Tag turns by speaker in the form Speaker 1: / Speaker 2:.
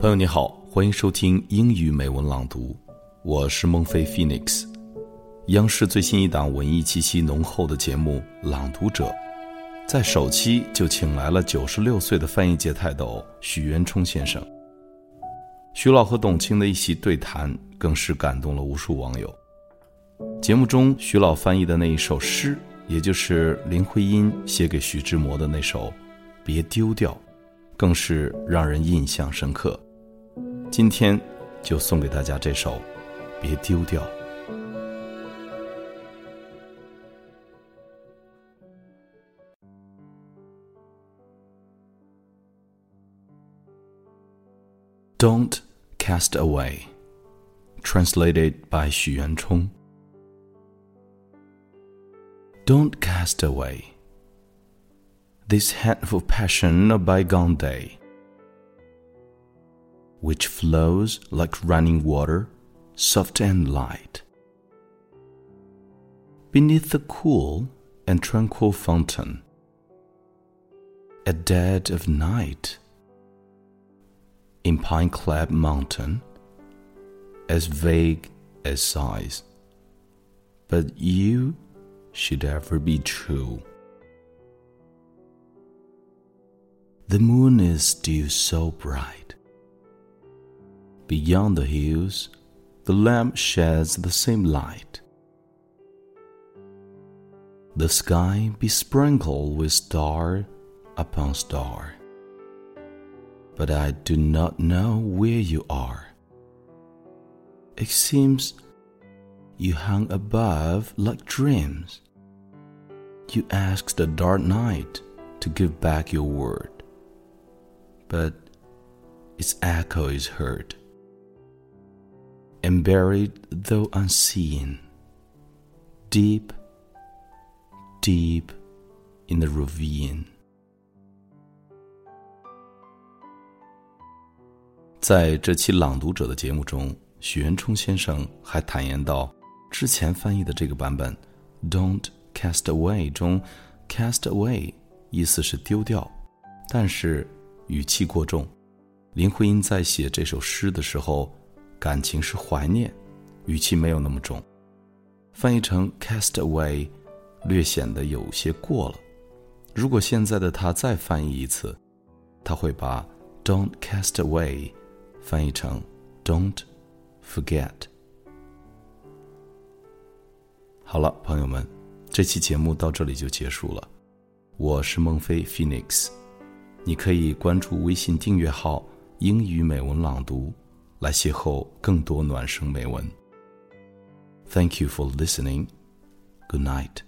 Speaker 1: 朋友你好，欢迎收听英语美文朗读，我是孟非 Phoenix。央视最新一档文艺气息浓厚的节目《朗读者》，在首期就请来了九十六岁的翻译界泰斗许渊冲先生。徐老和董卿的一席对谈，更是感动了无数网友。节目中，徐老翻译的那一首诗，也就是林徽因写给徐志摩的那首《别丢掉》，更是让人印象深刻。今天就送给大家这首《别丢掉》。Don't cast away. Translated by Xu Yuanchong. Don't cast away this hateful passion of bygone day which flows like running water, soft and light. Beneath the cool and tranquil fountain, at dead of night, in pine clad mountain, as vague as sighs, but you should ever be true. The moon is still so bright Beyond the hills, the lamp sheds the same light. The sky besprinkled with star upon star. But I do not know where you are. It seems you hung above like dreams. You asked the dark night to give back your word, but its echo is heard and buried though unseen, deep, deep in the ravine. 在这期朗读者的节目中，许渊冲先生还坦言到，之前翻译的这个版本《Don't Cast Away》中，“cast away” 意思是丢掉，但是语气过重。林徽因在写这首诗的时候。感情是怀念，语气没有那么重，翻译成 cast away，略显得有些过了。如果现在的他再翻译一次，他会把 don't cast away 翻译成 don't forget。好了，朋友们，这期节目到这里就结束了。我是孟非 Phoenix，你可以关注微信订阅号“英语美文朗读”。来邂逅更多暖声美文。Thank you for listening. Good night.